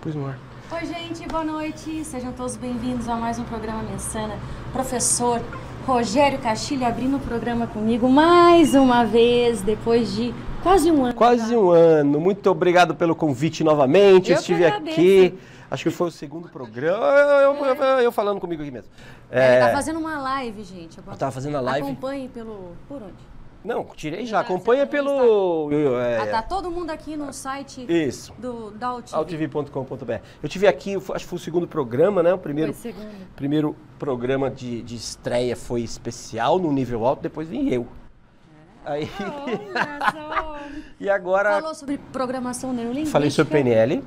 pus no ar. Oi, gente, boa noite. Sejam todos bem-vindos a mais um programa Mensana. Professor Rogério Castilho abrindo o programa comigo mais uma vez, depois de quase um ano. Quase um ano. Muito obrigado pelo convite novamente. Eu estive aqui. Acho que foi o segundo programa. Eu, eu- eu- eu falando comigo aqui mesmo. É, É, tá fazendo uma live, gente. eu tava fazendo a live. Acompanhe pelo... Por onde? Não, tirei já. Ah, Acompanha pelo. é, Ah, tá todo mundo aqui no site Isso. do da altv.com.br. Eu tive aqui, acho que foi o segundo programa, né? O primeiro, Foi segundo. primeiro programa de, de estreia foi especial no nível alto, depois vim eu. Aí, Olha só. e agora Falou sobre programação neurolinguística. falei sobre PNL.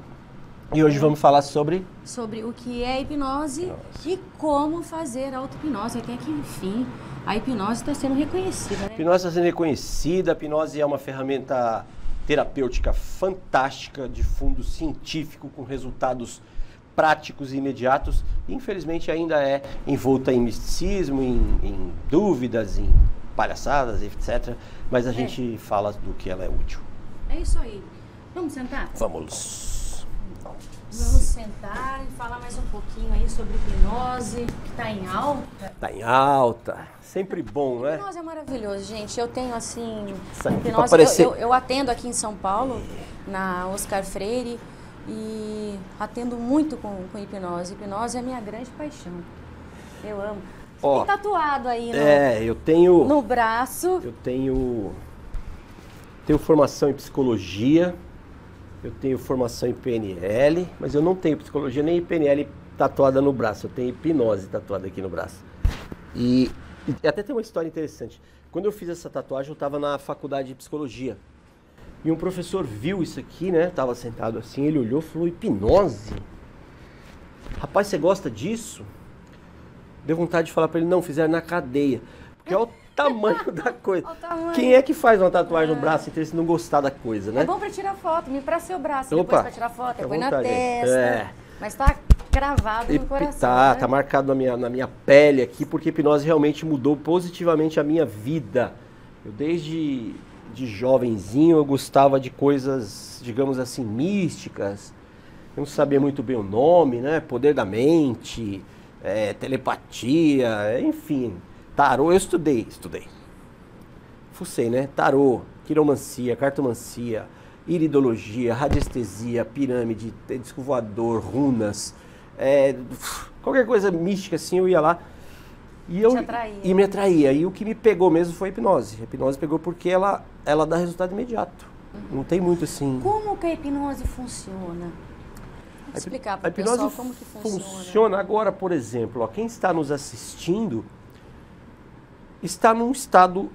E hoje vamos falar sobre. sobre o que é hipnose e como fazer auto-hipnose. Até que, enfim, a hipnose está sendo reconhecida, A né? hipnose está sendo reconhecida, a hipnose é uma ferramenta terapêutica fantástica, de fundo científico, com resultados práticos e imediatos. Infelizmente ainda é envolta em misticismo, em, em dúvidas, em palhaçadas, etc. Mas a É. gente fala do que ela é útil. É isso aí. Vamos sentar? Vamos. Vamos sentar e falar mais um pouquinho aí sobre hipnose, que está em alta. Tá em alta. Sempre bom, né? Hipnose é maravilhoso, gente. Eu tenho, assim, hipnose. parecer- Eu, eu- eu atendo aqui em São Paulo, na Oscar Freire, e atendo muito com, com hipnose. Hipnose é a minha grande paixão. Eu amo. Ó, tem tatuado aí no, É, eu tenho. no braço. Eu tenho tenho formação em psicologia, eu tenho formação em PNL, mas eu não tenho psicologia nem PNL tatuada no braço, eu tenho hipnose tatuada aqui no braço. E, e até tem uma história interessante. Quando eu fiz essa tatuagem, eu estava na faculdade de psicologia. E um professor viu isso aqui, né? Tava sentado assim, ele olhou e falou: hipnose? Rapaz, você gosta disso? Deu vontade de falar para ele: não, fizeram na cadeia. Porque olha o tamanho da coisa. Quem é que faz uma tatuagem no braço sem se não gostar da coisa, né? É bom pra tirar foto, me empresta seu braço Opa, depois pra tirar foto, põe na testa. É. Mas tá cravado E no coração. tá, né? tá marcado na minha, na minha pele aqui, porque hipnose realmente mudou positivamente a minha vida. Eu desde de jovenzinho eu gostava de coisas, digamos assim, místicas. Eu não sabia muito bem o nome, né? Poder da mente, é, telepatia, enfim. Tarô, eu estudei, estudei. Fucei, né? Tarô, quiromancia, cartomancia, iridologia, radiestesia, pirâmide, disco voador, runas, é, qualquer coisa mística assim, eu ia lá. E, eu, e me atraía. E o que me pegou mesmo foi a hipnose. A hipnose pegou porque ela, ela dá resultado imediato. Não tem muito assim. Como que a hipnose funciona? Vou explicar para o hipnose pessoal como que funciona. funciona agora, por exemplo, ó, quem está nos assistindo está num estado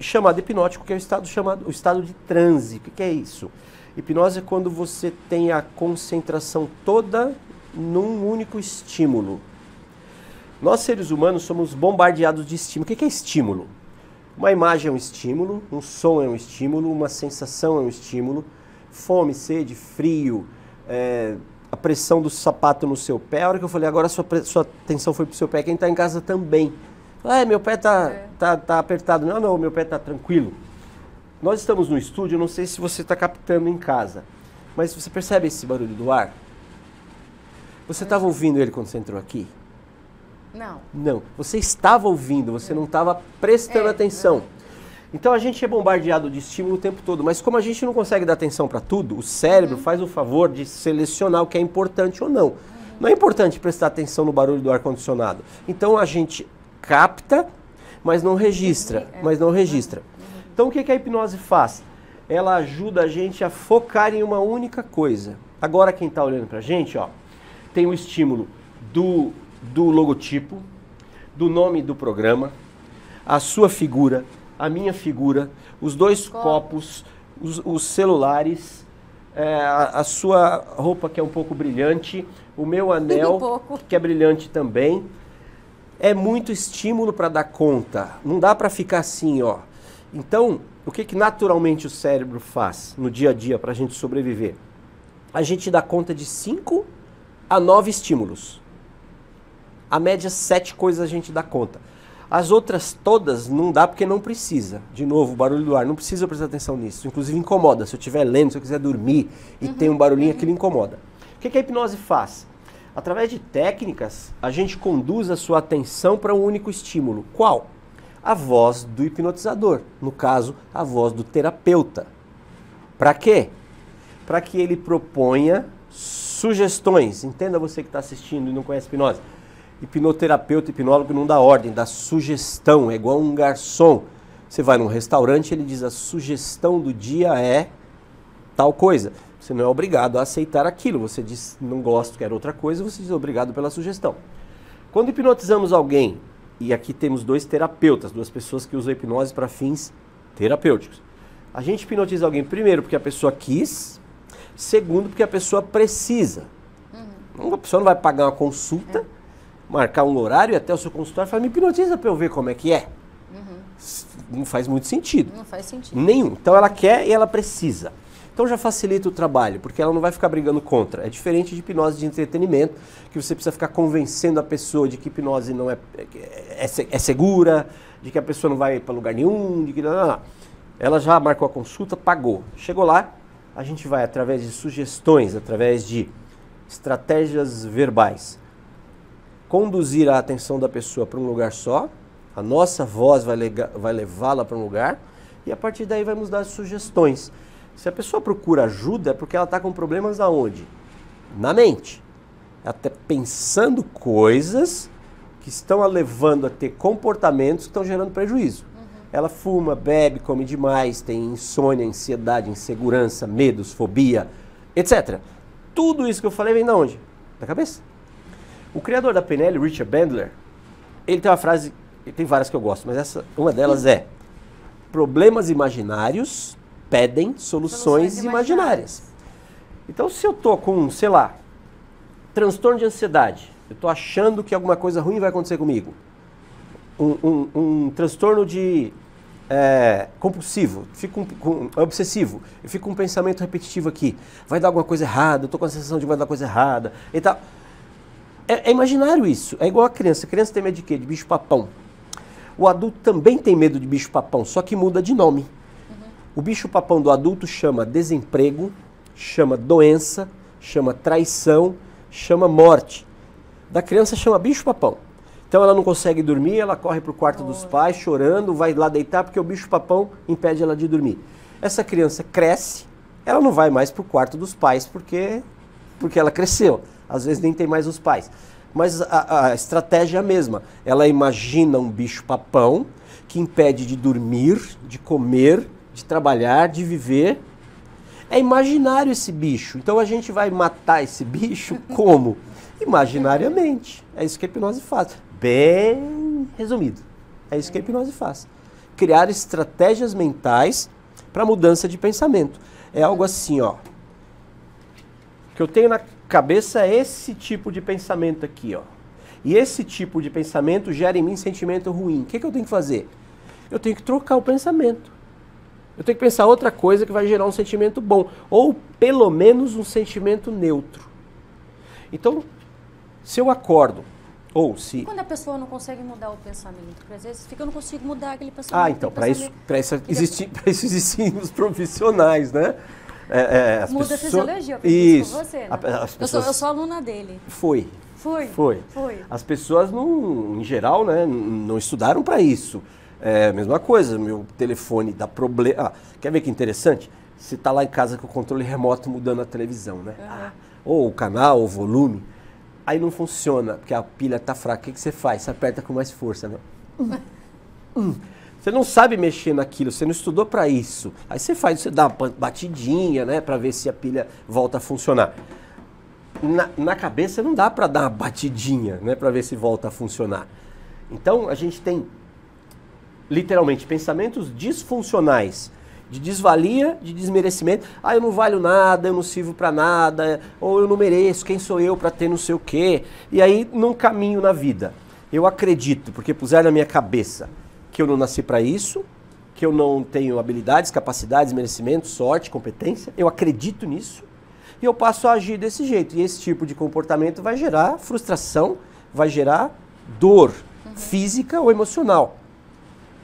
chamado hipnótico, que é o estado chamado o estado de transe. O que, é isso? Hipnose é quando você tem a concentração toda num único estímulo. Nós seres humanos somos bombardeados de estímulo. O que, é estímulo? Uma imagem é um estímulo, um som é um estímulo, uma sensação é um estímulo, fome, sede, frio, é, a pressão do sapato no seu pé. A hora que eu falei, agora sua, sua atenção foi pro seu pé, quem está em casa também. Ah, meu pé tá, É. tá, tá apertado. Não, não, meu pé tá tranquilo. Nós estamos no estúdio, não sei se você está captando em casa, mas você percebe esse barulho do ar? Você estava ouvindo ele quando você entrou aqui? Não. Não, você estava ouvindo, você não estava prestando É, atenção. Então a gente é bombardeado de estímulo o tempo todo, mas como a gente não consegue dar atenção para tudo, o cérebro Uhum. faz o favor de selecionar o que é importante ou não. Não é importante prestar atenção no barulho do ar condicionado. Então a gente capta, mas não registra, É. mas não registra. Então o que que a hipnose faz? Ela ajuda a gente a focar em uma única coisa. Agora quem está olhando para a gente, ó, tem o estímulo do, do logotipo, do nome do programa, a sua figura, a minha figura, os dois copos, os, os celulares, é, a, a sua roupa que é um pouco brilhante, o meu anel Um que é brilhante também. É muito estímulo para dar conta. Não dá para ficar assim, ó. Então, o que, que naturalmente o cérebro faz no dia a dia para a gente sobreviver? A gente dá conta de 5 a 9 estímulos. A média, sete coisas a gente dá conta. As outras todas não dá porque não precisa. De novo, o barulho do ar, não precisa prestar atenção nisso. Inclusive incomoda. Se eu estiver lendo, se eu quiser dormir e tem um barulhinho, aquilo incomoda. que, que a hipnose faz? Através de técnicas, a gente conduz a sua atenção para um único estímulo. Qual? A voz do hipnotizador, no caso, a voz do terapeuta. Para quê? Para que ele proponha sugestões. Entenda você que está assistindo e não conhece hipnose. Hipnoterapeuta, hipnólogo não dá ordem, dá sugestão, é igual um garçom. Você vai num restaurante, ele diz a sugestão do dia é tal coisa. Você não é obrigado a aceitar aquilo. Você diz não gosto, quero outra coisa, você diz obrigado pela sugestão. Quando hipnotizamos alguém, e aqui temos dois terapeutas, duas pessoas que usam hipnose para fins terapêuticos. A gente hipnotiza alguém primeiro porque a pessoa quis, segundo porque a pessoa precisa. Uhum. A pessoa não vai pagar uma consulta, é. marcar um horário e até o seu consultório falar, me hipnotiza para eu ver como é que é. Uhum. Não faz muito sentido. Não faz sentido. Nenhum. Então ela quer e ela precisa. Então já facilita o trabalho, porque ela não vai ficar brigando contra. É diferente de hipnose de entretenimento, que você precisa ficar convencendo a pessoa de que hipnose não é, é, é segura, de que a pessoa não vai para lugar nenhum, de que não, não, não. Ela já marcou a consulta, pagou. Chegou lá, a gente vai através de sugestões, através de estratégias verbais, conduzir a atenção da pessoa para um lugar só. A nossa voz vai, vai levá-la para um lugar e a partir daí vamos dar sugestões. Se a pessoa procura ajuda é porque ela está com problemas aonde? Na mente. Ela está pensando coisas que estão a levando a ter comportamentos que estão gerando prejuízo. Uhum. Ela fuma, bebe, come demais, tem insônia, ansiedade, insegurança, medos, fobia, etc. Tudo isso que eu falei vem de onde? Da cabeça. O criador da PNL, Richard Bandler, ele tem uma frase, ele tem várias que eu gosto, mas essa, uma delas é: problemas imaginários pedem soluções, soluções imaginárias. Então, se eu tô com, sei lá, transtorno de ansiedade, eu tô achando que alguma coisa ruim vai acontecer comigo, um, um, um transtorno de é, compulsivo, fico com, com, obsessivo, eu fico com um pensamento repetitivo aqui, vai dar alguma coisa errada, eu tô com a sensação de que vai dar coisa errada e tal. É, é imaginário isso, é igual a criança. A criança tem medo de quê? De bicho-papão. O adulto também tem medo de bicho-papão, só que muda de nome. O bicho-papão do adulto chama desemprego, chama doença, chama traição, chama morte. Da criança chama bicho-papão. Então ela não consegue dormir, ela corre para o quarto dos pais chorando, vai lá deitar porque o bicho-papão impede ela de dormir. Essa criança cresce, ela não vai mais para o quarto dos pais porque, porque ela cresceu. Às vezes nem tem mais os pais. Mas a, a estratégia é a mesma. Ela imagina um bicho-papão que impede de dormir, de comer, de trabalhar, de viver. É imaginário esse bicho. Então a gente vai matar esse bicho como? Imaginariamente. É isso que a hipnose faz. Bem resumido. É isso que a hipnose faz. Criar estratégias mentais para mudança de pensamento. É algo assim, ó. Que eu tenho na cabeça é esse tipo de pensamento aqui, ó. E esse tipo de pensamento gera em mim sentimento ruim. O que, que eu tenho que fazer? Eu tenho que trocar o pensamento. Eu tenho que pensar outra coisa que vai gerar um sentimento bom, ou pelo menos um sentimento neutro. Então, se eu acordo, ou se. Quando a pessoa não consegue mudar o pensamento, porque às vezes fica, eu não consigo mudar aquele pensamento. Ah, então, para isso, isso, existi, isso existem os profissionais, né? É, é, Muda pessoas... fisiologia, eu isso. com você. Né? Pessoas... eu, sou, eu sou aluna dele. Foi. Foi. Foi. Foi. As pessoas, não, em geral, né, não estudaram para isso. É a mesma coisa, meu telefone dá problema. Ah, quer ver que interessante? Você está lá em casa com o controle remoto mudando a televisão, né? Uhum. Ah, ou o canal, o volume. Aí não funciona, porque a pilha está fraca. O que, que você faz? Você aperta com mais força, né? Hum. Hum. Você não sabe mexer naquilo, você não estudou para isso. Aí você faz, você dá uma batidinha, né, para ver se a pilha volta a funcionar. Na, na cabeça não dá para dar uma batidinha, né, para ver se volta a funcionar. Então a gente tem literalmente, pensamentos disfuncionais, de desvalia, de desmerecimento. Ah, eu não valho nada, eu não sirvo para nada, ou eu não mereço, quem sou eu para ter não sei o quê. E aí, num caminho na vida, eu acredito, porque puseram na minha cabeça que eu não nasci para isso, que eu não tenho habilidades, capacidades, merecimento, sorte, competência. Eu acredito nisso e eu passo a agir desse jeito. E esse tipo de comportamento vai gerar frustração, vai gerar dor uhum. física ou emocional.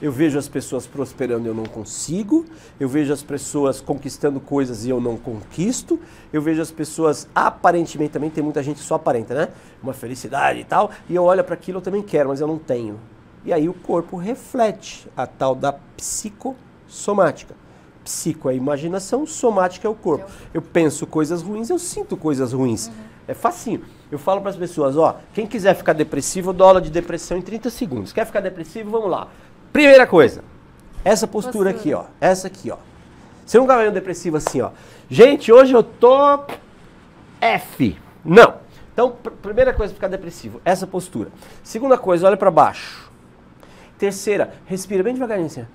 Eu vejo as pessoas prosperando e eu não consigo. Eu vejo as pessoas conquistando coisas e eu não conquisto. Eu vejo as pessoas aparentemente também tem muita gente só aparenta, né? Uma felicidade e tal. E eu olho para aquilo eu também quero, mas eu não tenho. E aí o corpo reflete a tal da psicossomática. Psico é a imaginação, somática é o corpo. Eu penso coisas ruins, eu sinto coisas ruins. Uhum. É facinho. Eu falo para as pessoas, ó, quem quiser ficar depressivo, eu dou aula de depressão em 30 segundos. Quer ficar depressivo? Vamos lá. Primeira coisa, essa postura, postura. aqui, ó. Essa aqui, ó. Você nunca vai um depressivo assim, ó. Gente, hoje eu tô F. Não. Então, pr primeira coisa ficar depressivo, essa postura. Segunda coisa, olha para baixo. Terceira, respira bem devagarinho assim.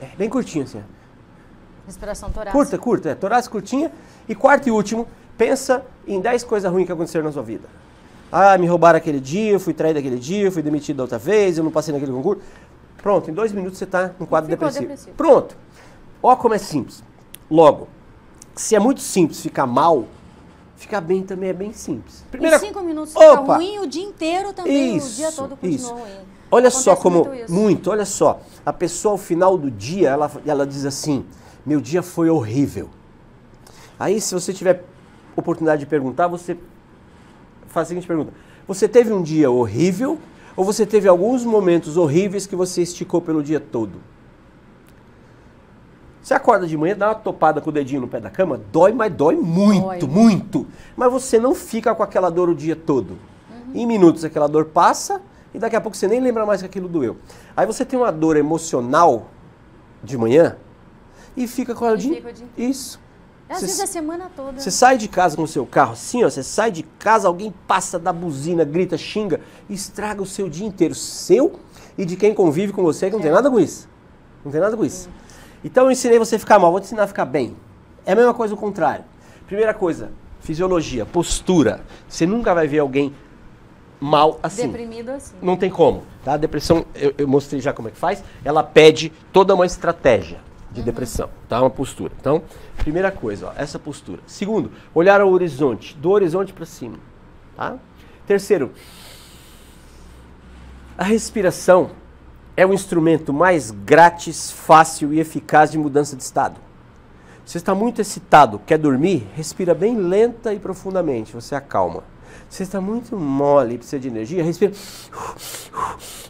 É, bem curtinho assim. Respiração torácica. Curta, curta, é, torácica curtinha. E quarto e último, pensa em 10 coisas ruins que aconteceram na sua vida. Ah, me roubaram aquele dia, fui traído aquele dia, fui demitido da outra vez, eu não passei naquele concurso. Pronto, em dois minutos você está no quadro depressivo. depressivo. Pronto. Ó como é simples. Logo, se é muito simples ficar mal, ficar bem também é bem simples. Primeira... Em cinco minutos fica Opa. ruim, o dia inteiro também, isso, o dia todo continua isso. ruim. Olha Acontece só como, muito, muito, olha só. A pessoa ao final do dia, ela, ela diz assim, meu dia foi horrível. Aí se você tiver oportunidade de perguntar, você faz a seguinte pergunta. Você teve um dia horrível ou você teve alguns momentos horríveis que você esticou pelo dia todo? Você acorda de manhã, dá uma topada com o dedinho no pé da cama, dói, mas dói muito, dói. muito. Mas você não fica com aquela dor o dia todo. Uhum. Em minutos aquela dor passa e daqui a pouco você nem lembra mais que aquilo doeu. Aí você tem uma dor emocional de manhã e fica com ela o dia. Isso. Às vezes a semana toda. Você sai de casa com o seu carro assim, ó, você sai de casa, alguém passa da buzina, grita, xinga, estraga o seu dia inteiro, seu e de quem convive com você, que não é. tem nada com isso. Não tem nada com isso. Então eu ensinei você a ficar mal, vou te ensinar a ficar bem. É a mesma coisa o contrário. Primeira coisa, fisiologia, postura. Você nunca vai ver alguém mal assim. Deprimido assim. Não tem como. Tá? A depressão, eu, eu mostrei já como é que faz. Ela pede toda uma estratégia de uhum. depressão, tá? Uma postura. Então, primeira coisa, ó, essa postura. Segundo, olhar ao horizonte, do horizonte para cima, tá? Terceiro, a respiração é o instrumento mais grátis, fácil e eficaz de mudança de estado. Você está muito excitado, quer dormir? Respira bem lenta e profundamente, você acalma. Você está muito mole, precisa de energia, respira.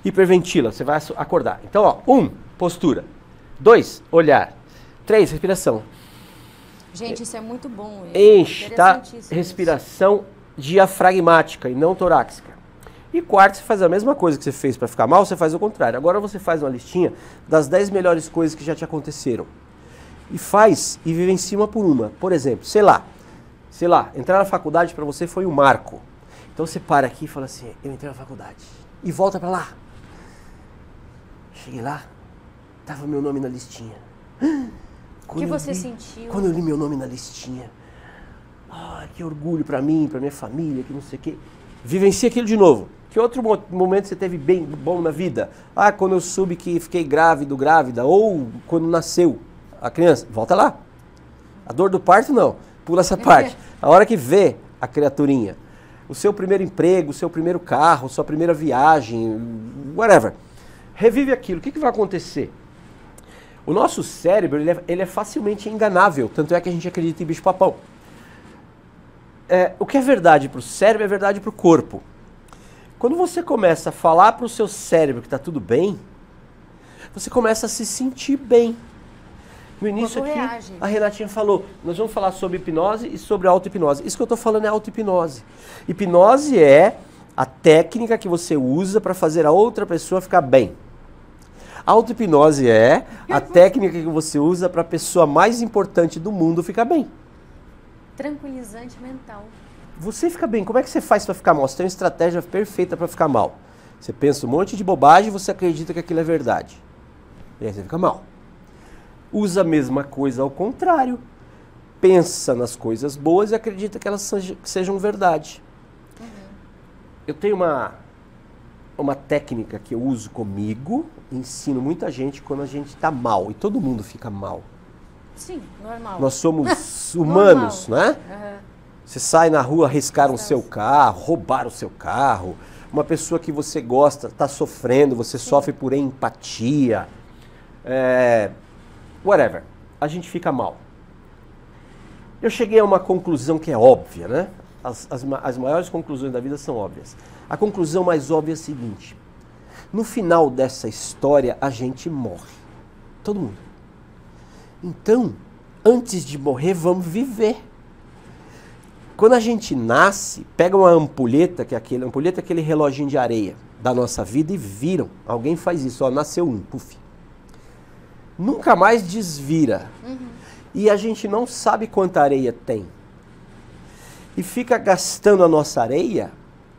Hiperventila, você vai acordar. Então, ó, um, postura. Dois, olhar. Três, respiração. Gente, isso é muito bom. Enche, tá? Respiração diafragmática e não torácica. E quarto, você faz a mesma coisa que você fez para ficar mal, você faz o contrário. Agora você faz uma listinha das 10 melhores coisas que já te aconteceram. E faz e vive em cima por uma. Por exemplo, sei lá, sei lá, entrar na faculdade para você foi um marco. Então você para aqui e fala assim, eu entrei na faculdade. E volta para lá. Cheguei lá, Tava meu nome na listinha. O que você sentiu? Quando eu li meu nome na listinha. Ah, que orgulho para mim, para minha família, que não sei o quê. Vivencie aquilo de novo. Que outro momento você teve bem bom na vida? Ah, quando eu soube que fiquei grávido, grávida, ou quando nasceu a criança. Volta lá. A dor do parto não. Pula essa parte. A hora que vê a criaturinha, o seu primeiro emprego, o seu primeiro carro, sua primeira viagem, whatever. Revive aquilo. O que, que vai acontecer? O nosso cérebro ele é, ele é facilmente enganável, tanto é que a gente acredita em bicho-papão. É, o que é verdade para o cérebro é verdade para o corpo. Quando você começa a falar para o seu cérebro que está tudo bem, você começa a se sentir bem. No início aqui, reage. a Renatinha falou, nós vamos falar sobre hipnose e sobre auto-hipnose. Isso que eu estou falando é auto-hipnose. Hipnose é a técnica que você usa para fazer a outra pessoa ficar bem. Auto-hipnose é a técnica que você usa para a pessoa mais importante do mundo ficar bem. Tranquilizante mental. Você fica bem. Como é que você faz para ficar mal? Você tem uma estratégia perfeita para ficar mal. Você pensa um monte de bobagem e você acredita que aquilo é verdade. E aí você fica mal. Usa a mesma coisa ao contrário. Pensa nas coisas boas e acredita que elas sejam verdade. Uhum. Eu tenho uma uma técnica que eu uso comigo, ensino muita gente quando a gente está mal e todo mundo fica mal. Sim, normal. Nós somos humanos, né? Uhum. Você sai na rua, arriscaram o seu carro, roubaram o seu carro. Uma pessoa que você gosta está sofrendo, você Sim. sofre por empatia. é, whatever. A gente fica mal. Eu cheguei a uma conclusão que é óbvia, né? As, as, as maiores conclusões da vida são óbvias. A conclusão mais óbvia é a seguinte: no final dessa história, a gente morre. Todo mundo. Então, antes de morrer, vamos viver. Quando a gente nasce, pega uma ampulheta, que é aquele, ampulheta é aquele reloginho de areia da nossa vida e viram. Alguém faz isso, ó, nasceu um, puf. Nunca mais desvira. Uhum. E a gente não sabe quanta areia tem. E fica gastando a nossa areia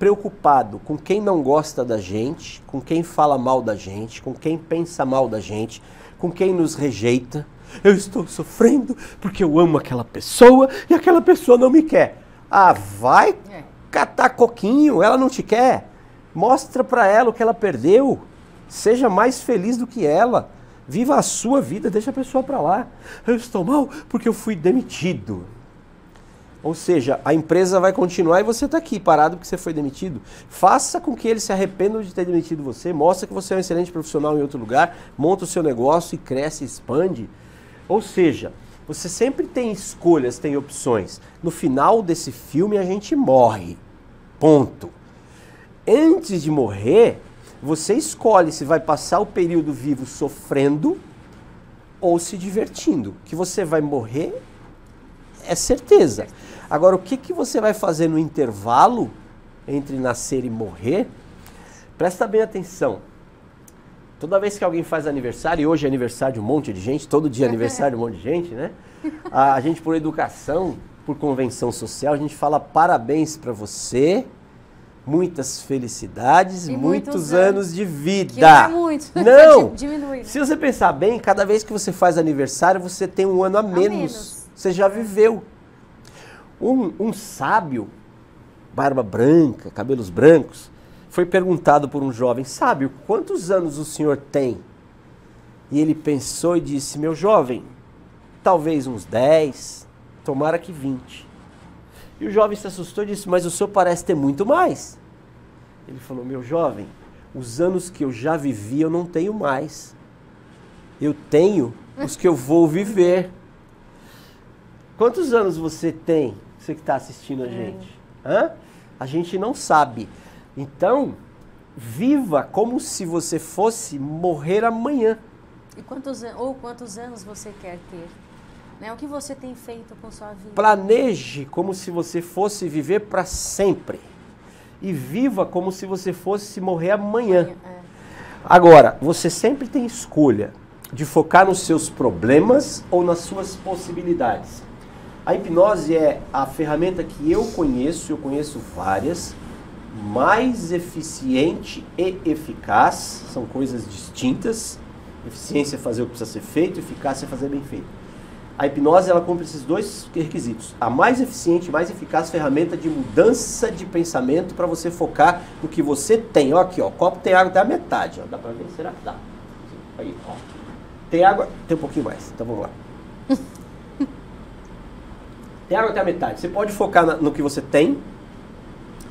preocupado com quem não gosta da gente, com quem fala mal da gente, com quem pensa mal da gente, com quem nos rejeita. Eu estou sofrendo porque eu amo aquela pessoa e aquela pessoa não me quer. Ah, vai é. catar coquinho, ela não te quer. Mostra para ela o que ela perdeu. Seja mais feliz do que ela. Viva a sua vida, deixa a pessoa para lá. Eu estou mal porque eu fui demitido. Ou seja, a empresa vai continuar e você está aqui parado porque você foi demitido. Faça com que eles se arrependam de ter demitido você, mostra que você é um excelente profissional em outro lugar, monta o seu negócio e cresce, expande. Ou seja, você sempre tem escolhas, tem opções. No final desse filme a gente morre. Ponto. Antes de morrer, você escolhe se vai passar o período vivo sofrendo ou se divertindo. Que você vai morrer é certeza. Agora, o que, que você vai fazer no intervalo entre nascer e morrer? Presta bem atenção. Toda vez que alguém faz aniversário, e hoje é aniversário de um monte de gente, todo dia é aniversário de um monte de gente, né? A, a gente, por educação, por convenção social, a gente fala parabéns para você, muitas felicidades, muitos, muitos anos, anos de vida. Que é muito. Não! Diminui. Se você pensar bem, cada vez que você faz aniversário, você tem um ano a menos. A menos. Você já viveu. Um, um sábio, barba branca, cabelos brancos, foi perguntado por um jovem: Sábio, quantos anos o senhor tem? E ele pensou e disse: Meu jovem, talvez uns 10, tomara que 20. E o jovem se assustou e disse: Mas o senhor parece ter muito mais. Ele falou: Meu jovem, os anos que eu já vivi eu não tenho mais. Eu tenho os que eu vou viver. Quantos anos você tem, você que está assistindo a gente? Hã? A gente não sabe. Então, viva como se você fosse morrer amanhã. E quantos, ou quantos anos você quer ter? Né? O que você tem feito com sua vida? Planeje como se você fosse viver para sempre. E viva como se você fosse morrer amanhã. É. Agora, você sempre tem escolha de focar nos seus problemas ou nas suas possibilidades. A hipnose é a ferramenta que eu conheço, eu conheço várias, mais eficiente e eficaz, são coisas distintas. Eficiência é fazer o que precisa ser feito, eficácia é fazer bem feito. A hipnose ela cumpre esses dois requisitos. A mais eficiente, mais eficaz ferramenta de mudança de pensamento para você focar no que você tem. Ó, aqui, ó, copo tem água até a metade. Ó. Dá para ver? Será que dá? Aí, ó. Tem água? Tem um pouquinho mais. Então vamos lá. Tem água até a metade. Você pode focar na, no que você tem,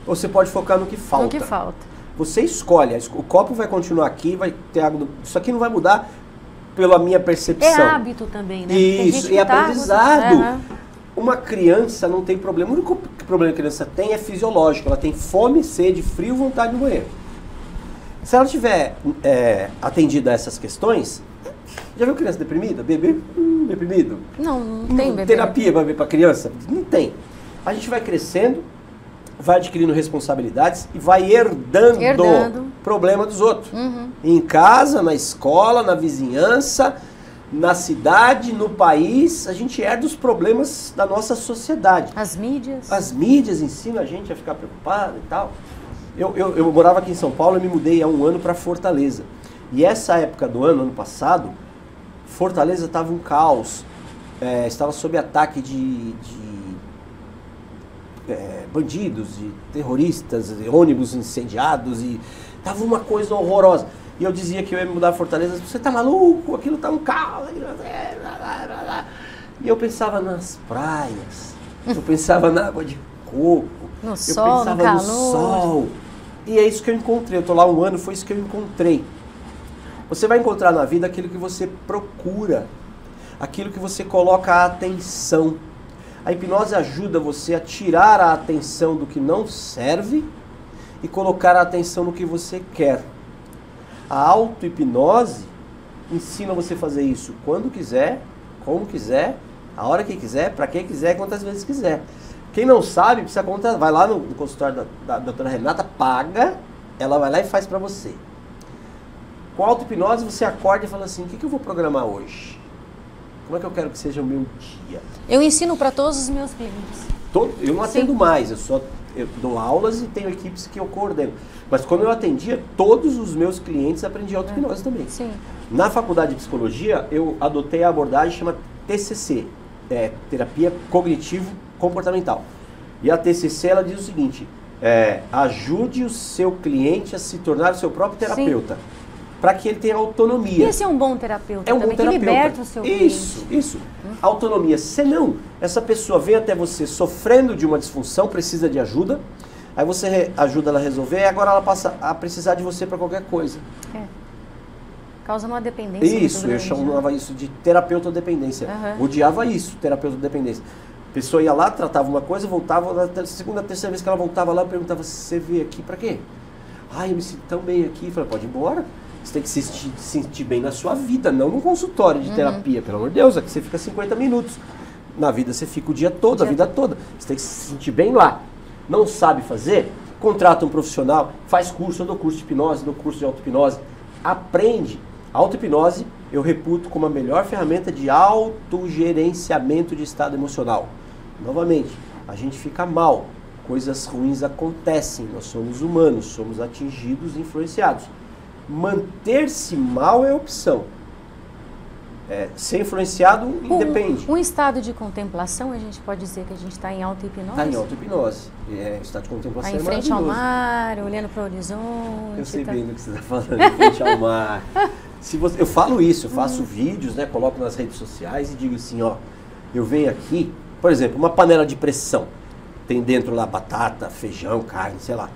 ou você pode focar no que falta. No que falta. Você escolhe. O copo vai continuar aqui, vai ter água. Isso aqui não vai mudar pela minha percepção. É hábito também, né? Isso, e tá aprendizado. Uhum. Uma criança não tem problema. O único problema que a criança tem é fisiológico. Ela tem fome, sede, frio, vontade de banheiro. Se ela tiver é, atendido a essas questões, já viu criança deprimida? Bebê hum, deprimido? Não, não tem bebê. Terapia para para criança? Não tem. A gente vai crescendo, vai adquirindo responsabilidades e vai herdando, herdando. problema dos outros. Uhum. Em casa, na escola, na vizinhança, na cidade, no país, a gente herda os problemas da nossa sociedade. As mídias. As mídias ensinam a gente a ficar preocupado e tal. Eu, eu, eu morava aqui em São Paulo e me mudei há um ano para Fortaleza. E essa época do ano, ano passado, Fortaleza estava um caos. É, estava sob ataque de, de é, bandidos, de terroristas, de ônibus incendiados e tava uma coisa horrorosa. E eu dizia que eu ia me mudar a Fortaleza, você tá maluco? Aquilo tá um caos. E eu pensava nas praias, eu pensava na água de coco, no eu sol, pensava no, no sol. E é isso que eu encontrei. Eu tô lá um ano, foi isso que eu encontrei. Você vai encontrar na vida aquilo que você procura, aquilo que você coloca a atenção. A hipnose ajuda você a tirar a atenção do que não serve e colocar a atenção no que você quer. A auto-hipnose ensina você a fazer isso quando quiser, como quiser, a hora que quiser, para quem quiser, quantas vezes quiser. Quem não sabe, precisa contar, vai lá no, consultório da, da, doutora Renata, paga, ela vai lá e faz para você. Com auto-hipnose você acorda e fala assim, o que, que eu vou programar hoje? Como é que eu quero que seja o meu dia? Eu ensino para todos os meus clientes. Todo, eu não atendo Sim. mais, eu só eu dou aulas e tenho equipes que eu coordeno. Mas quando eu atendia, todos os meus clientes aprendiam auto-hipnose é. também. Sim. Na faculdade de psicologia, eu adotei a abordagem chama TCC, é, Terapia Cognitivo Comportamental. E a TCC ela diz o seguinte: é, ajude o seu cliente a se tornar o seu próprio terapeuta. Para que ele tenha autonomia. Esse é um bom terapeuta. É um também, bom terapeuta. Que liberta o seu Isso, cliente. isso. Hum? Autonomia. Senão, essa pessoa vem até você sofrendo de uma disfunção, precisa de ajuda. Aí você ajuda ela a resolver e agora ela passa a precisar de você para qualquer coisa. É. Causa uma dependência. Isso, eu chamava né? isso de terapeuta dependência. Uhum. Odiava isso, terapeuta dependência. A pessoa ia lá, tratava uma coisa, voltava, na segunda, terceira vez que ela voltava lá, eu perguntava, você veio aqui para quê? Ah, eu me sinto tão bem aqui. Eu falei, pode ir embora. Você tem que se sentir, bem na sua vida, não no consultório de uhum. terapia. Pelo amor de Deus, aqui você fica 50 minutos. Na vida você fica o dia todo, o dia a vida toda. Você tem que se sentir bem lá. Não sabe fazer? Contrata um profissional, faz curso, eu dou curso de hipnose, dou curso de auto-hipnose. Aprende. Auto-hipnose eu reputo como a melhor ferramenta de autogerenciamento de estado emocional. Novamente, a gente fica mal, coisas ruins acontecem, nós somos humanos, somos atingidos e influenciados. Manter-se mal é opção. É, ser influenciado um, independe. Um estado de contemplação, a gente pode dizer que a gente está em auto-hipnose? Está em auto-hipnose. É, estado de contemplação tá em é frente ao mar, olhando para o horizonte. Eu sei tá... bem do que você está falando, em frente ao mar. Se você, eu falo isso, eu faço uhum. vídeos, né, coloco nas redes sociais e digo assim, ó, eu venho aqui por exemplo, uma panela de pressão. Tem dentro lá batata, feijão, carne, sei lá.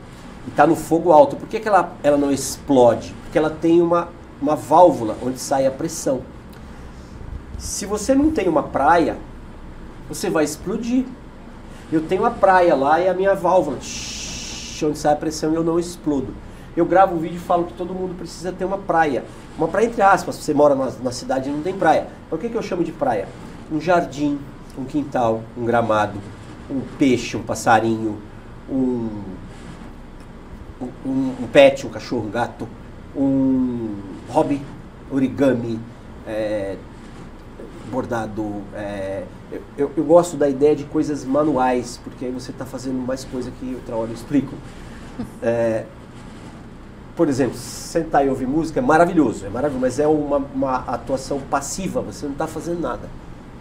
E está no fogo alto. Por que, que ela, ela não explode? Porque ela tem uma, uma válvula onde sai a pressão. Se você não tem uma praia, você vai explodir. Eu tenho a praia lá e a minha válvula, onde sai a pressão e eu não explodo. Eu gravo um vídeo e falo que todo mundo precisa ter uma praia. Uma praia entre aspas, você mora na, na cidade e não tem praia. Então o que, que eu chamo de praia? Um jardim, um quintal, um gramado, um peixe, um passarinho, um, um, um pet, um cachorro, um gato, um hobby, origami, é, bordado. É, eu, eu, gosto da ideia de coisas manuais, porque aí você está fazendo mais coisa que outra hora eu explico. É, por exemplo, sentar e ouvir música é maravilhoso, é maravilhoso, mas é uma, uma atuação passiva, você não está fazendo nada.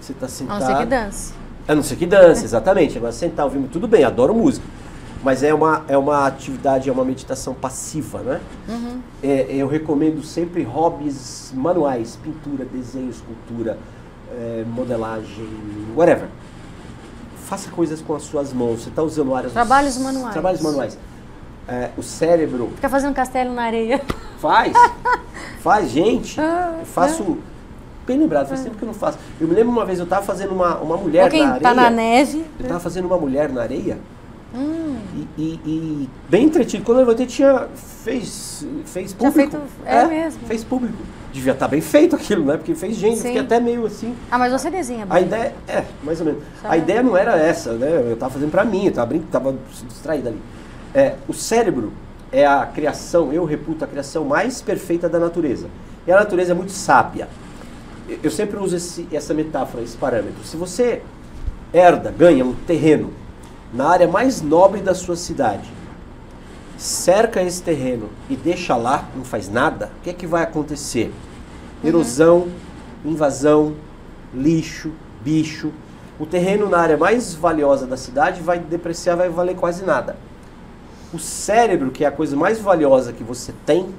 Você está sentado. A não ser que dance. A não ser que dance, exatamente. Agora, sentar ouvindo tudo bem, adoro música. Mas é uma, é uma atividade, é uma meditação passiva, né? Uhum. É, eu recomendo sempre hobbies manuais, pintura, desenho, escultura, é, modelagem, whatever. Faça coisas com as suas mãos. Você está usando áreas... Trabalhos manuais. Trabalhos manuais. É, o cérebro... Fica fazendo castelo na areia. Faz. faz, gente. Ah, eu faço... É Bem lembrado, faz tempo que eu não faço. Eu me lembro uma vez, eu estava fazendo uma, uma mulher quem na areia. tá na neve. Eu estava fazendo uma mulher na areia. Hum. E, e, e, bem entretido. Quando eu levantei, tinha. fez, fez público. Feito, é, é, mesmo. Fez público. Devia estar tá bem feito aquilo, né? Porque fez gente, Sim. fiquei até meio assim. Ah, mas você desenha bem. A ideia, é, mais ou menos. A ideia não era essa, né? Eu estava fazendo para mim, eu estava brincando, estava distraído ali. É, o cérebro é a criação, eu reputo a criação mais perfeita da natureza. E a natureza é muito sábia eu sempre uso esse, essa metáfora, esse parâmetro. Se você herda, ganha um terreno na área mais nobre da sua cidade, cerca esse terreno e deixa lá, não faz nada, o que é que vai acontecer? Uhum. Erosão, invasão, lixo, bicho. O terreno na área mais valiosa da cidade vai depreciar, vai valer quase nada. O cérebro, que é a coisa mais valiosa que você tem,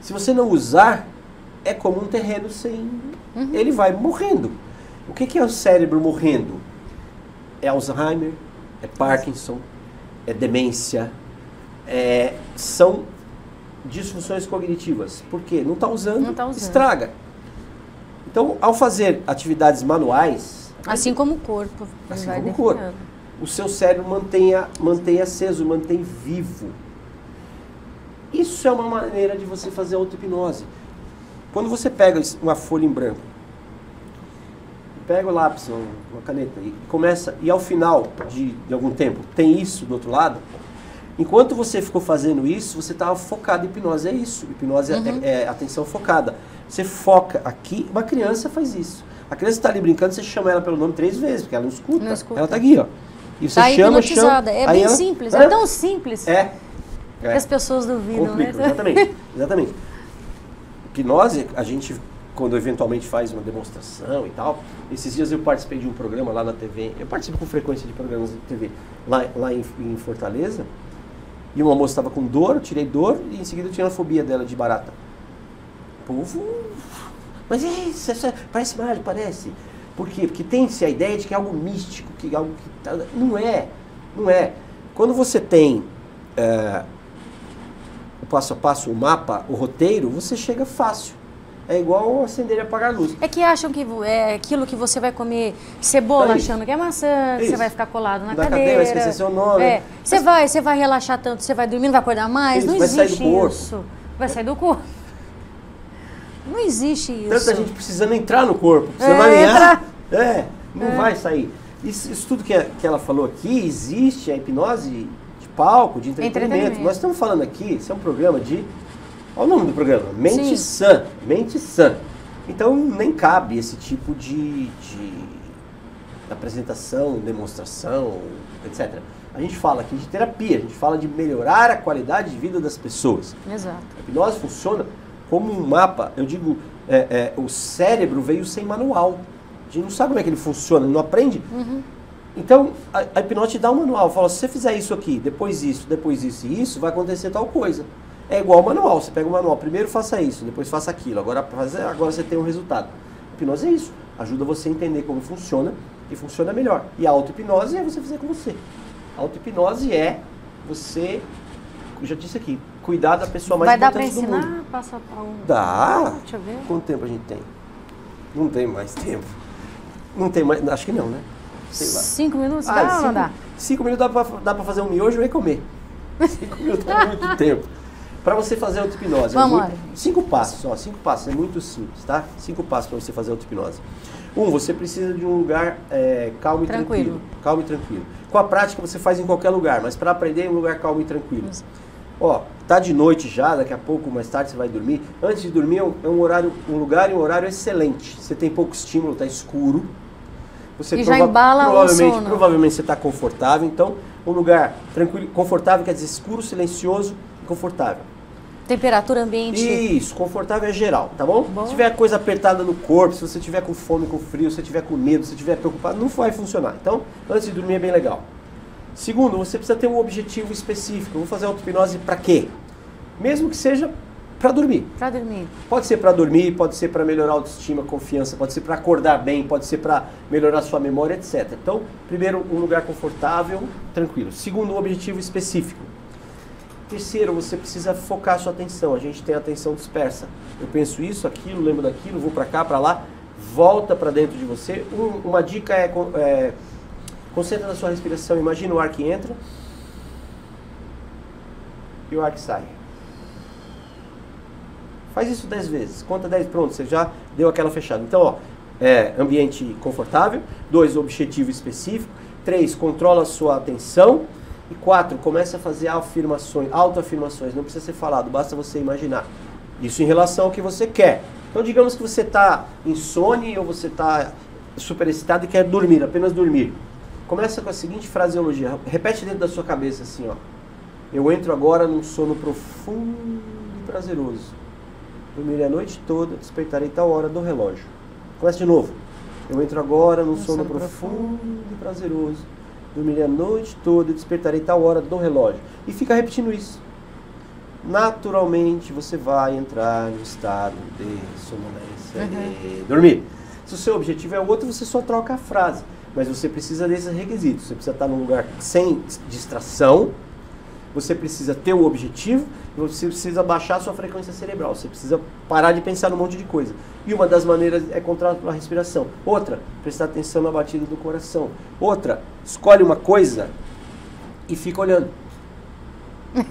se você não usar, é como um terreno sem. Uhum. Ele vai morrendo. O que, que é o cérebro morrendo? É Alzheimer, é Parkinson, é demência, é, são disfunções cognitivas. Por quê? Não está usando, Não tá usando. estraga. Então, ao fazer atividades manuais, Assim como o corpo. Assim como o corpo. o seu cérebro mantenha, mantém aceso, mantém vivo. Isso é uma maneira de você fazer auto-hipnose. Quando você pega uma folha em branco, pega o lápis, uma uma caneta e começa, e ao final de, de algum tempo tem isso do outro lado, enquanto você ficou fazendo isso, você estava focado em hipnose. É isso, hipnose é- Uhum. é, é atenção focada. Você foca aqui, uma criança faz isso. A criança está ali brincando, você chama ela pelo nome três vezes, porque ela não escuta. Não escuta. Ela está aqui, ó. E você Tá chama, hipnotizada. chama. É bem ela- simples. Hã? É tão simples É. que É. as pessoas duvidam, né? exatamente. exatamente. Hipnose, a gente, quando eventualmente faz uma demonstração e tal, esses dias eu participei de um programa lá na TV, eu participo com frequência de programas de TV lá, lá em, em Fortaleza, e uma moça estava com dor, eu tirei dor, e em seguida eu tinha a fobia dela de barata. O povo, mas é isso é- parece mágico, parece. Por quê? Porque tem-se a ideia de que é algo místico, que é algo que tá, não é, não é. Quando você tem é, o passo a passo, o mapa, o roteiro, você chega fácil. É igual acender e apagar a luz. É que acham que é aquilo que você vai comer cebola É isso. achando que é maçã, que você Isso. vai ficar colado na Na cadeira. cadeira, vai esquecer seu nome. É. Você Mas- vai, você vai relaxar tanto, você vai dormir, não vai acordar mais. Isso, não vai sair do existe corpo. isso. Vai sair do corpo. Não existe isso. Tanta gente precisando entrar no corpo, precisando É, alinhar. É, não É. vai sair. Isso, isso tudo que, a- que ela falou aqui, existe a hipnose de palco, de entretenimento. Entretenimento. Nós estamos falando aqui, isso é um programa de. Olha o nome do programa: Mente Sim. Sã. Mente Sã. Então nem cabe esse tipo de, de apresentação, demonstração, etc. A gente fala aqui de terapia, a gente fala de melhorar a qualidade de vida das pessoas. Exato. A hipnose funciona como um mapa. Eu digo, é, é, o cérebro veio sem manual. A gente não sabe como é que ele funciona, não aprende. Uhum. Então, a, a hipnose te dá um manual. Fala, se você fizer isso aqui, depois isso, depois isso e isso, vai acontecer tal coisa. É igual ao manual. Você pega o manual, primeiro faça isso, depois faça aquilo. Agora, agora você tem um resultado. A hipnose é isso. Ajuda você a entender como funciona e funciona melhor. E a auto-hipnose é você fazer com você. A auto-hipnose é você, eu já disse aqui, cuidar da pessoa mais Vai dar pra importante do mundo. ensinar? Passa pra um. Dá. Deixa eu ver. Quanto tempo a gente tem? Não tem mais tempo. Não tem mais. Acho que não, né? Sei lá. Cinco minutos? Ah, dá ou cinco, não dá? cinco minutos dá pra, dá pra fazer um miojo e comer. Cinco minutos é muito tempo. Pra você fazer auto-hipnose. é Vamos muito- lá. Cinco passos, ó. Cinco passos. É muito simples, tá? Cinco passos pra você fazer auto-hipnose. Um, você precisa de um lugar é, calmo e Tranquilo. tranquilo. Calmo e tranquilo. Com a prática você faz em qualquer lugar, mas para aprender é um lugar calmo e tranquilo. Isso. Ó, tá de noite já, daqui a pouco, mais tarde você vai dormir. Antes de dormir é um, é um horário, um lugar e um horário excelente. Você tem pouco estímulo, tá escuro. Você E já embala o provavelmente, sono. provavelmente você está confortável, então um lugar tranquilo, confortável quer dizer escuro, silencioso confortável. Temperatura ambiente. Isso, confortável é geral, tá bom? Bom. Se tiver coisa apertada no corpo, se você tiver com fome, com frio, se você tiver com medo, se você tiver preocupado, não vai funcionar. Então, antes de dormir é bem legal. Segundo, você precisa ter um objetivo específico. Eu vou fazer auto-hipnose para quê? Mesmo que seja para dormir. Pra dormir. Pode ser para dormir, pode ser para melhorar a autoestima, confiança, pode ser para acordar bem, pode ser para melhorar a sua memória, etc. Então, primeiro, um lugar confortável, tranquilo. Segundo, um objetivo específico. Terceiro, você precisa focar a sua atenção. A gente tem atenção dispersa. Eu penso isso, aquilo, lembro daquilo, vou para cá, para lá. Volta para dentro de você. Um- uma dica é, é concentra na sua respiração. Imagina o ar que entra e o ar que sai. Faz isso 10 vezes. Conta 10, pronto, você já deu aquela fechada. Então, ó, é, ambiente confortável. Dois, objetivo específico. Três, controla a sua atenção. E quatro, começa a fazer afirmações, autoafirmações. Não precisa ser falado, basta você imaginar. Isso em relação ao que você quer. Então, digamos que você está insone ou você está super excitado e quer dormir, apenas dormir. Começa com a seguinte fraseologia. Repete dentro da sua cabeça assim, ó. Eu entro agora num sono profundo e prazeroso. Dormirei a noite toda, despertarei tal hora do relógio. Começa de novo. Eu entro agora num Um sono, sono profundo e prazeroso. Dormirei a noite toda, despertarei tal hora do relógio. E fica repetindo isso. Naturalmente você vai entrar no estado de sonolência e dormir. Se o seu objetivo é outro, você só troca a frase. Mas você precisa desses requisitos. Você precisa estar num lugar sem distração, Você precisa ter o objetivo, você precisa baixar a sua frequência cerebral, você precisa parar de pensar num monte de coisa. E uma das maneiras é controlar a respiração. Outra, prestar atenção na batida do coração. Outra, escolhe uma coisa e fica olhando.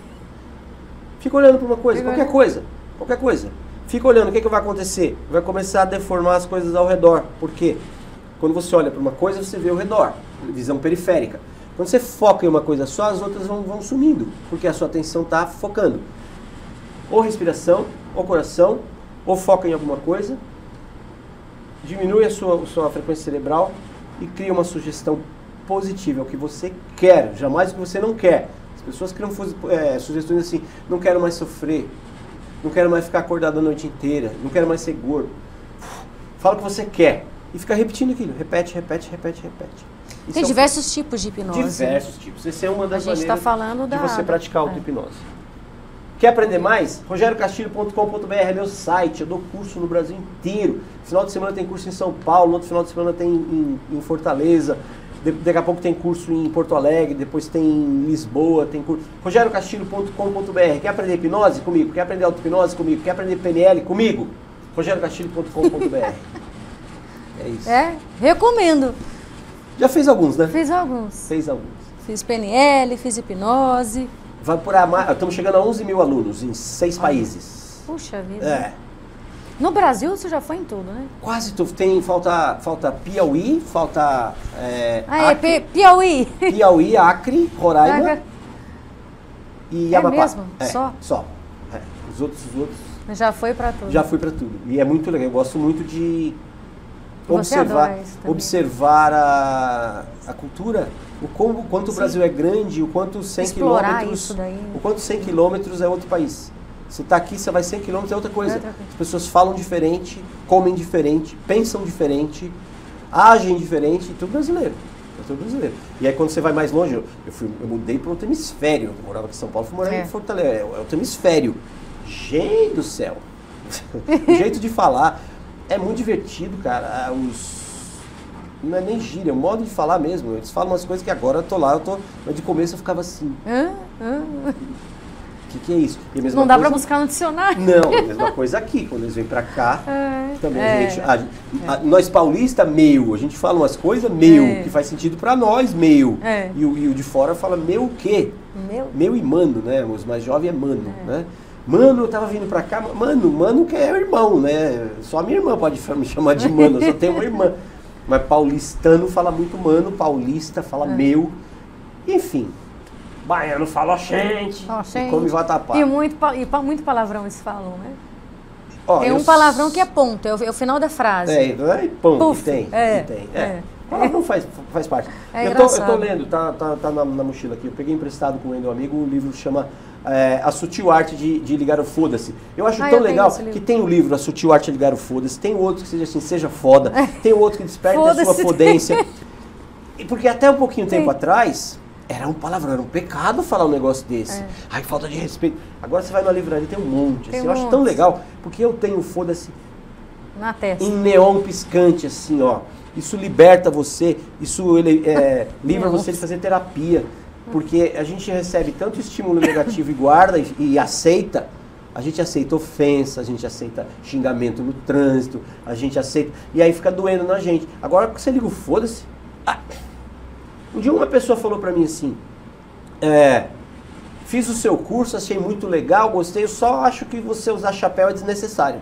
Fica olhando para uma coisa, Fica qualquer olhando. coisa, qualquer coisa. Fica olhando, o que, que vai acontecer? Vai começar a deformar as coisas ao redor. Por quê? Quando você olha para uma coisa, você vê ao redor, visão periférica. Quando você foca em uma coisa só, as outras vão, vão sumindo, porque a sua atenção está focando. Ou respiração, ou coração, ou foca em alguma coisa, diminui a sua, sua frequência cerebral e cria uma sugestão positiva, é o que você quer, jamais o que você não quer. As pessoas criam é, sugestões assim, não quero mais sofrer, não quero mais ficar acordado a noite inteira, não quero mais ser gordo. Fala o que você quer e fica repetindo aquilo, repete, repete, repete, repete. Tem é diversos tipos de hipnose. diversos tipos. Essa é uma das está maneiras falando de da. você praticar é. auto-hipnose. Quer aprender mais? rogeriocastilho.com.br é meu site, eu dou curso no Brasil inteiro. Final de semana tem curso em São Paulo, outro final de semana tem em, em Fortaleza, de- daqui a pouco tem curso em Porto Alegre, depois tem em Lisboa, tem curso. rogeriocastilho.com.br Quer aprender hipnose? Comigo. Quer aprender auto-hipnose? Comigo. Quer aprender PNL? Comigo. rogeriocastilho.com.br É isso. É, recomendo. Já fez alguns, né? Fiz alguns. Fez alguns. Fiz PNL, fiz hipnose. Vai por a ma- Estamos chegando a 11 mil alunos em seis países. Puxa vida. É. No Brasil você já foi em tudo, né? Quase tu tem. Falta, falta Piauí, falta. É, Ah, é Acre, Pi- Piauí. Piauí, Acre, Roraima Aga- e É Amapá. mesmo? Só? Só. É. Os outros, os outros. Já foi pra tudo. Já fui para tudo. E é muito legal. Eu gosto muito de observar, observar a, a cultura, o como, quanto o Sim. Brasil é grande, o quanto 100 Explorar quilômetros, o quanto 100 quilômetros é outro país. Você está aqui, você vai 100 quilômetros é outra coisa. É outra coisa. As pessoas falam diferente, comem diferente, pensam diferente, agem diferente, tudo brasileiro. É tudo brasileiro. E aí quando você vai mais longe, eu, fui, eu mudei para outro hemisfério. Eu morava aqui em São Paulo, fui morar É. em Fortaleza. É outro hemisfério. Gente do céu. o jeito de falar é muito divertido, cara. Ah, Os. Não é nem gíria, é o modo de falar mesmo. Eles falam umas coisas que agora eu tô lá, eu tô. Mas de começo eu ficava assim. O que, que é isso? Não dá coisa- buscar no dicionário. Não, a mesma coisa aqui. Quando eles vêm pra cá, É. também É. a gente. a- a- nós paulista, meu. A gente fala umas coisas, meu, É. que faz sentido pra nós, meu. É. E, o, e o de fora fala, meu o quê? Meu. Meu e mano, né? Os mais jovens é mano, né? Mano, eu tava vindo pra cá, mano, mano que é irmão, né? Só a minha irmã pode me chamar de mano, eu só tenho uma irmã. Mas paulistano fala muito mano, paulista fala É. meu. Enfim, baiano fala gente, Ó, e gente. come vatapá. E muito, e muito palavrão eles falam, né? Ó, Tem eu um palavrão que é ponto, é o, é o final da frase. É, é e pão, Puf, tem, é, tem. É. é. Palavrão faz, faz parte. É eu, tô, eu tô lendo, tá, tá, tá na, na mochila aqui. Eu peguei emprestado com o meu amigo, o livro chama é, A Sutil Arte de, de Ligar o Foda-se. Eu acho Ah, tão eu legal que tem o livro A Sutil Arte de Ligar o Foda-se, tem outro que seja assim, seja foda, tem outro que desperte a sua. E porque até um pouquinho tempo Tem. atrás, era um palavrão, era um pecado falar um negócio desse. É. Ai, falta de respeito. Agora você vai na livraria, tem um monte. Tem assim, um eu acho tão monte. legal, porque eu tenho foda-se Na testa. em neon piscante, assim, ó. Isso liberta você, isso ele, é, livra você de fazer terapia. Porque a gente recebe tanto estímulo negativo e guarda e, e aceita. A gente aceita ofensa, a gente aceita xingamento no trânsito, a gente aceita. E aí fica doendo na gente. Agora que você liga o foda-se. ah, um dia uma pessoa falou pra mim assim: é, Fiz o seu curso, achei muito legal, gostei, eu só acho que você usar chapéu é desnecessário.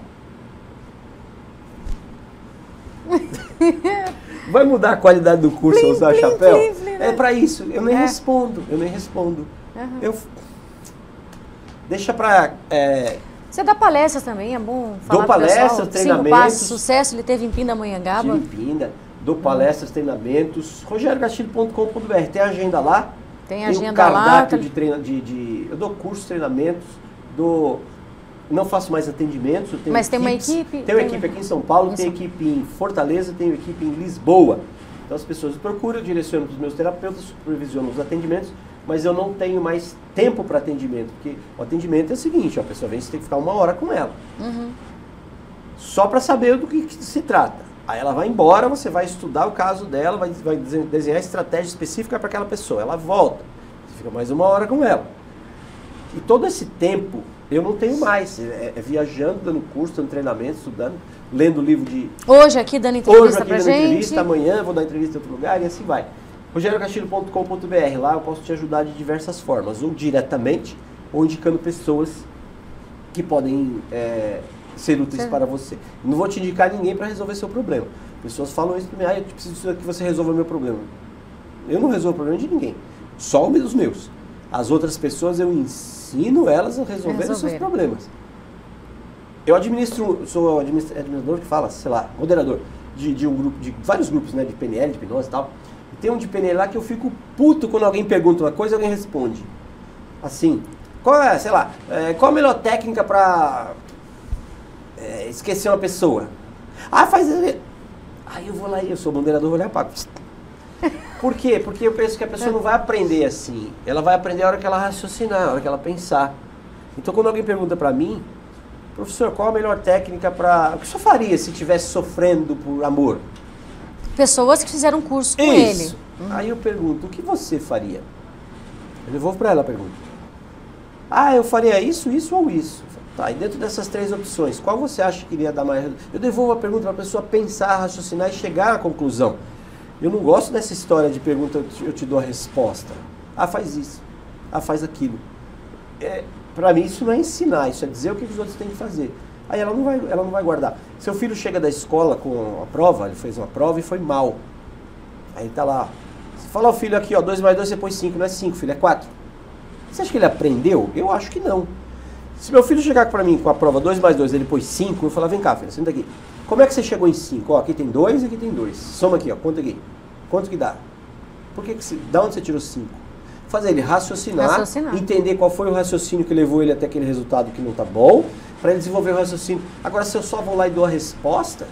Vai mudar a qualidade do curso Plim, usar chapéu? plim, né? É pra isso. Eu nem É. respondo, eu nem respondo. Aham. Eu deixa pra é, Você dá palestras também, é bom falar pro palestras, pessoal. Cinco treinamentos. passos sucesso, ele teve em Pindamonhangaba. Tive Pinda, dou palestras, treinamentos. RogérioGastilho.com.br tem agenda lá. Tem Tem agenda o cardápio lá. de treina, de, de- eu dou cursos, treinamentos, dou não faço mais atendimentos, Mas tem uma equipes. equipe? Tenho Tem- equipe aqui em São Paulo, Em tenho São- equipe em Fortaleza, tenho equipe em Lisboa. Então as pessoas procuram, eu direciono para os meus terapeutas, supervisiono os atendimentos, mas eu não tenho mais tempo para atendimento, porque o atendimento é o seguinte, ó, a pessoa vem, você tem que ficar uma hora com ela Uhum. só para saber do que, que se trata. Aí ela vai embora, você vai estudar o caso dela, vai, vai desen- desenhar estratégia específica para aquela pessoa. Ela volta, você fica mais uma hora com ela. E todo esse tempo eu não tenho mais. É, é viajando, dando curso, dando treinamento, estudando, lendo livro de. Hoje aqui dando entrevista Hoje aqui dando gente. entrevista, amanhã vou dar entrevista em outro lugar e assim vai. RogérioCastilho.com.br, lá eu posso te ajudar de diversas formas, ou diretamente, ou indicando pessoas que podem é, ser úteis Sim. para você. Não vou te indicar ninguém para resolver seu problema. Pessoas falam isso para mim, ah, eu preciso que você resolva meu problema. Eu não resolvo o problema de ninguém, só os meus. As outras pessoas eu ensino elas a resolver os seus problemas. Eu administro, sou administ- administrador que fala, sei lá, moderador de, de um grupo, de vários grupos, né, de PNL, de hipnose e tal. E tem um de PNL lá que eu fico puto quando alguém pergunta uma coisa e alguém responde. Assim, qual é, sei lá, é, qual a melhor técnica pra é, esquecer uma pessoa? Ah, faz. Aí eu vou lá e eu sou moderador, vou e apago. Por quê? Porque eu penso que a pessoa não vai aprender assim. Ela vai aprender a hora que ela raciocinar, a hora que ela pensar. Então quando alguém pergunta pra mim, professor, qual a melhor técnica pra. O que o senhor faria se estivesse sofrendo por amor? Pessoas que fizeram curso com Isso. ele. Aí eu pergunto, o que você faria? Eu devolvo pra ela a pergunta. Ah, eu faria isso, isso ou isso. Tá, e dentro dessas três opções, qual você acha que iria dar mais... Eu devolvo a pergunta para a pessoa pensar, raciocinar e chegar à conclusão. Eu não gosto dessa história de pergunta, eu te, dou a resposta. Ah, faz isso. Ah, faz aquilo. É, para mim isso não é ensinar, isso é dizer o que os outros têm que fazer. Aí ela não vai, ela não vai guardar. Seu filho chega da escola com a prova, ele fez uma prova e foi mal. Aí tá lá. Você fala ao filho aqui, ó, 2 mais 2 você põe 5, não é 5, filho, é 4. Você acha que ele aprendeu? Eu acho que não. Se meu filho chegar para mim com a prova 2 mais 2, ele pôs 5, eu falar, vem cá, filho, senta aqui. Como é que você chegou em 5? Ó, aqui tem 2 e aqui tem 2. Soma aqui, ó, conta aqui. Quanto que dá? Por que que você, da onde você tirou 5? Fazer ele raciocinar, Raciocinar. entender qual foi o raciocínio que levou ele até aquele resultado que não tá bom, para ele desenvolver o raciocínio. Agora, se eu só vou lá e dou a resposta,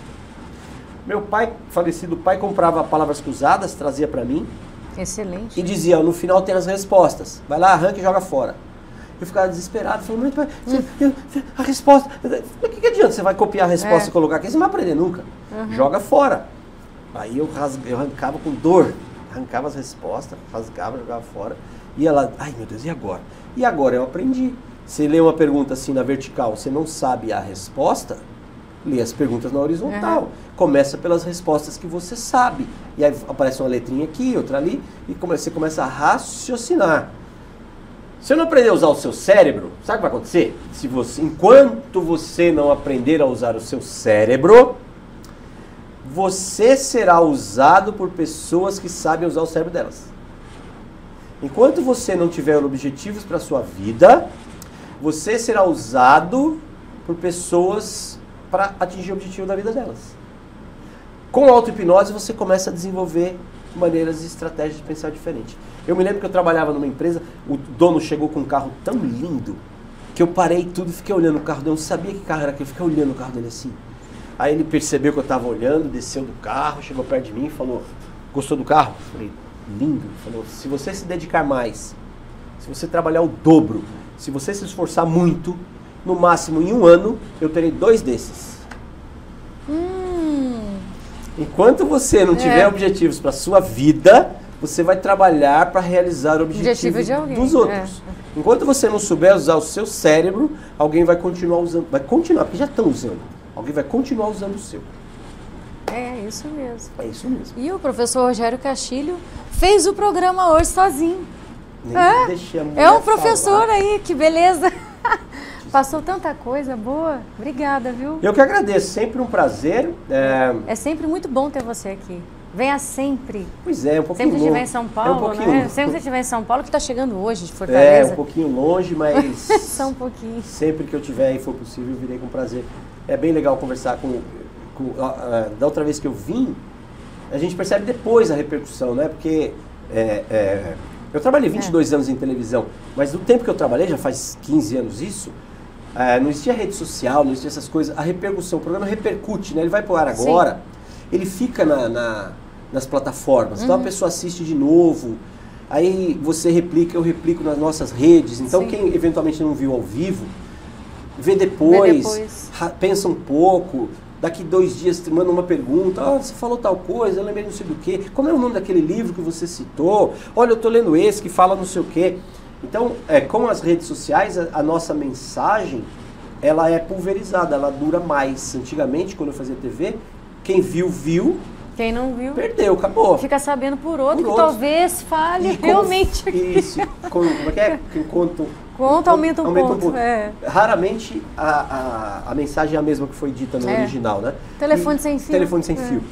meu pai, falecido pai, comprava palavras cruzadas, trazia para mim, Excelente. e dizia, ó, no final tem as respostas. Vai lá, arranca e joga fora. Eu ficava desesperado, falando, mas, a resposta. O que, que adianta? Você vai copiar a resposta É. e colocar aqui, você não vai aprender nunca. Joga fora. Aí eu, rasga, eu arrancava com dor, arrancava as respostas, rasgava, jogava fora. E ela, ai meu Deus, e agora? E agora eu aprendi. Você lê uma pergunta assim na vertical, você não sabe a resposta, lê as perguntas na horizontal. Uhum. Começa pelas respostas que você sabe. E aí aparece uma letrinha aqui, outra ali, e você começa a raciocinar. Se eu não aprender a usar o seu cérebro, sabe o que vai acontecer? Se você, enquanto você não aprender a usar o seu cérebro, você será usado por pessoas que sabem usar o cérebro delas. Enquanto você não tiver objetivos para sua vida, você será usado por pessoas para atingir o objetivo da vida delas. Com auto-hipnose você começa a desenvolver maneiras e estratégias de pensar diferente. Eu me lembro que eu trabalhava numa empresa, o dono chegou com um carro tão lindo que eu parei tudo e fiquei olhando o carro dele. Eu não sabia que carro era aquele, eu fiquei olhando o carro dele assim. Aí ele percebeu que eu estava olhando, desceu do carro, chegou perto de mim e falou: Gostou do carro? Eu falei: Lindo. Ele falou: Se você se dedicar mais, se você trabalhar o dobro, se você se esforçar muito, no máximo em um ano, eu terei dois desses. Hum, Enquanto você não tiver É. objetivos para sua vida, você vai trabalhar para realizar objetivos Objetivo alguém, dos outros. Enquanto você não souber usar o seu cérebro, alguém vai continuar usando, vai continuar, porque já estão usando. Alguém vai continuar usando o seu. é isso mesmo. É isso mesmo. E o professor Rogério Castilho fez o programa hoje sozinho. Nem É, É um professor falar. aí, que beleza. Passou tanta coisa boa. Obrigada, viu? Eu que agradeço, sempre um prazer. É, É sempre muito bom ter você aqui. Venha sempre. pois é, um pouquinho Sempre que estiver em São é um Paulo, pouquinho, né? Sempre que estiver em São Paulo, que está chegando hoje de É, Fortaleza. um pouquinho longe, mas Só um pouquinho. sempre que eu tiver e for possível, eu virei com prazer. É bem legal conversar com. com ah, da outra vez que eu vim, a gente percebe depois a repercussão, né? Porque é, é, eu trabalhei 22 anos em televisão, mas do tempo que eu trabalhei, já faz 15 anos isso, é, não existia rede social, não existia essas coisas. A repercussão, o programa repercute, né? Ele vai pro ar Sim. agora, ele fica na, na- nas plataformas, então a Uhum. pessoa assiste de novo. Aí você replica, eu replico nas nossas redes. Então Sim. quem eventualmente não viu ao vivo, vê depois, depois. ra- pensa um pouco, daqui dois dias te manda uma pergunta, ah, você falou tal coisa, eu lembrei não sei do quê, como é o nome daquele livro que você citou? Olha, eu tô lendo esse que fala não sei o quê. Então, é, com as redes sociais, a, a nossa mensagem ela é pulverizada, ela dura mais. Antigamente, quando eu fazia TV, quem viu, viu. Quem não viu, perdeu, acabou. Fica sabendo por outro por que talvez fale como, realmente. Isso. Como, como é que é? Quem conta, conta aumenta um aumenta ponto. Um ponto. É. Raramente a, a, a, mensagem é a mesma que foi dita no é. original, né? Telefone e, sem fio. Telefone sem é. fio.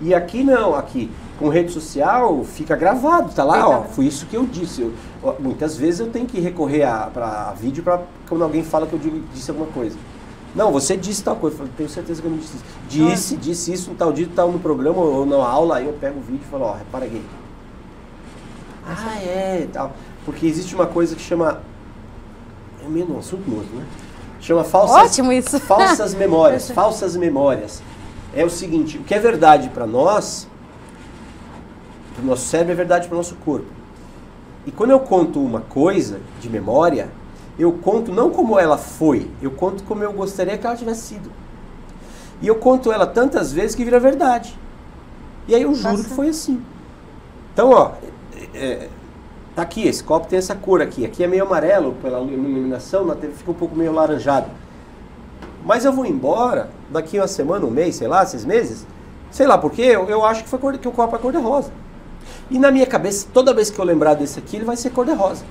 E aqui não, aqui com rede social fica gravado, tá lá, ó, foi isso que eu disse. Eu, muitas vezes eu tenho que recorrer para vídeo para quando alguém fala que eu digo, disse alguma coisa. Não, você disse tal coisa. Eu tenho certeza que eu não disse isso. Disse, disse isso um tal dia, tal no programa ou na aula, aí eu pego o vídeo e falo, ó, repara aqui. Ah, é, tal. Porque existe uma coisa que chama. É meio um assunto novo, né? Chama falsas, Ótimo isso. falsas memórias. falsas memórias. É o seguinte, o que é verdade para nós, para o nosso cérebro, é verdade para o nosso corpo. E quando eu conto uma coisa de memória, eu conto não como ela foi, eu conto como eu gostaria que ela tivesse sido. E eu conto ela tantas vezes que vira verdade. E aí eu juro Nossa. que foi assim. Então, ó, é, tá aqui, esse copo tem essa cor aqui. Aqui é meio amarelo pela iluminação, na TV fica um pouco meio laranjado. Mas eu vou embora daqui uma semana, um mês, sei lá, seis meses. Sei lá porque eu, eu acho que, foi cor, que o copo é cor-de-rosa. E na minha cabeça, toda vez que eu lembrar desse aqui, ele vai ser cor-de-rosa.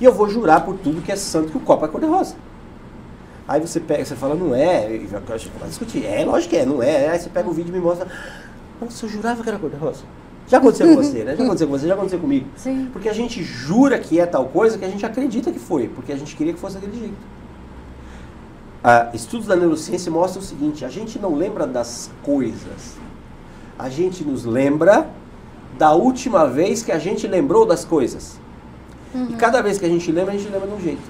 E eu vou jurar por tudo que é santo que o copo é cor-de-rosa. Aí você pega, você fala, não é, e vai discutir. É, lógico que é, não é. Aí você pega o vídeo e me mostra, nossa, eu jurava que era cor-de-rosa. Já aconteceu com você, né? Já aconteceu com você, já aconteceu comigo. Sim. Porque a gente jura que é tal coisa que a gente acredita que foi, porque a gente queria que fosse daquele jeito. Ah, estudos da neurociência mostram o seguinte: a gente não lembra das coisas, a gente nos lembra da última vez que a gente lembrou das coisas. Uhum. E cada vez que a gente lembra, a gente lembra de um jeito.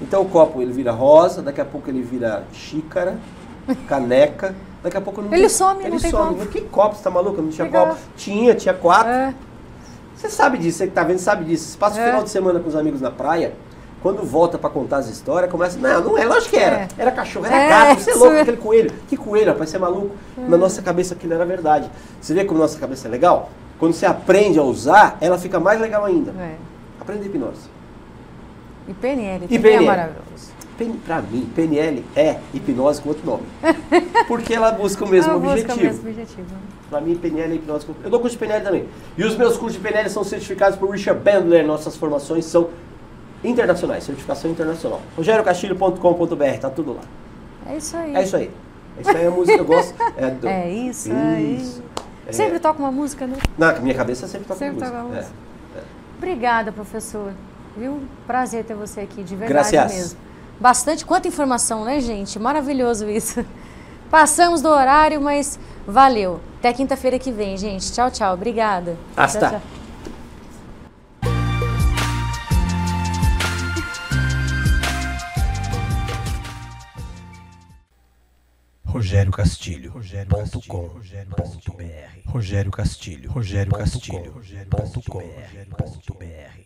Então o copo ele vira rosa, daqui a pouco ele vira xícara, caneca, daqui a pouco não Ele tem, some, ele não tem some. copo. Que copo, você tá maluco? Não tinha Legal. copo? Tinha, tinha quatro. É. Você sabe disso, você que tá vendo sabe disso. Você passa o é. final de semana com os amigos na praia, quando volta para contar as histórias, começa. Não, não é, lógico que era. É. Era cachorro, era é, gato, você é louco, aquele coelho. Que coelho, rapaz, você é maluco. É. Na nossa cabeça aquilo era verdade. Você vê como nossa cabeça é legal? Quando você aprende a usar, ela fica mais legal ainda. É. Aprende hipnose. E PNL, e PNL. é maravilhoso. Para mim, PNL é hipnose com outro nome. Porque ela busca o mesmo ela objetivo. Busca o mesmo objetivo. Para mim, PNL é hipnose com... Eu dou curso de PNL também. E os meus cursos de PNL são certificados por Richard Bandler. Nossas formações são internacionais, certificação internacional. RogérioCastilho.com.br, tá tudo lá. É isso aí. É isso aí. Isso aí é a música que eu gosto. É, do... é isso, isso aí. É. Sempre toca uma música, né? Na minha cabeça sempre toca sempre uma música. Música. É. Obrigada, professor. Viu? Prazer ter você aqui, de verdade Gracias. mesmo. Bastante, quanta informação, né, gente? Maravilhoso isso. Passamos do horário, mas valeu. Até quinta-feira que vem, gente. Tchau, tchau. Obrigada. Hasta. Tchau, tchau. Rogério Castilho, Rogério ponto com, ponto br. Rogério Castilho, Rogério Castilho, ponto com, ponto br.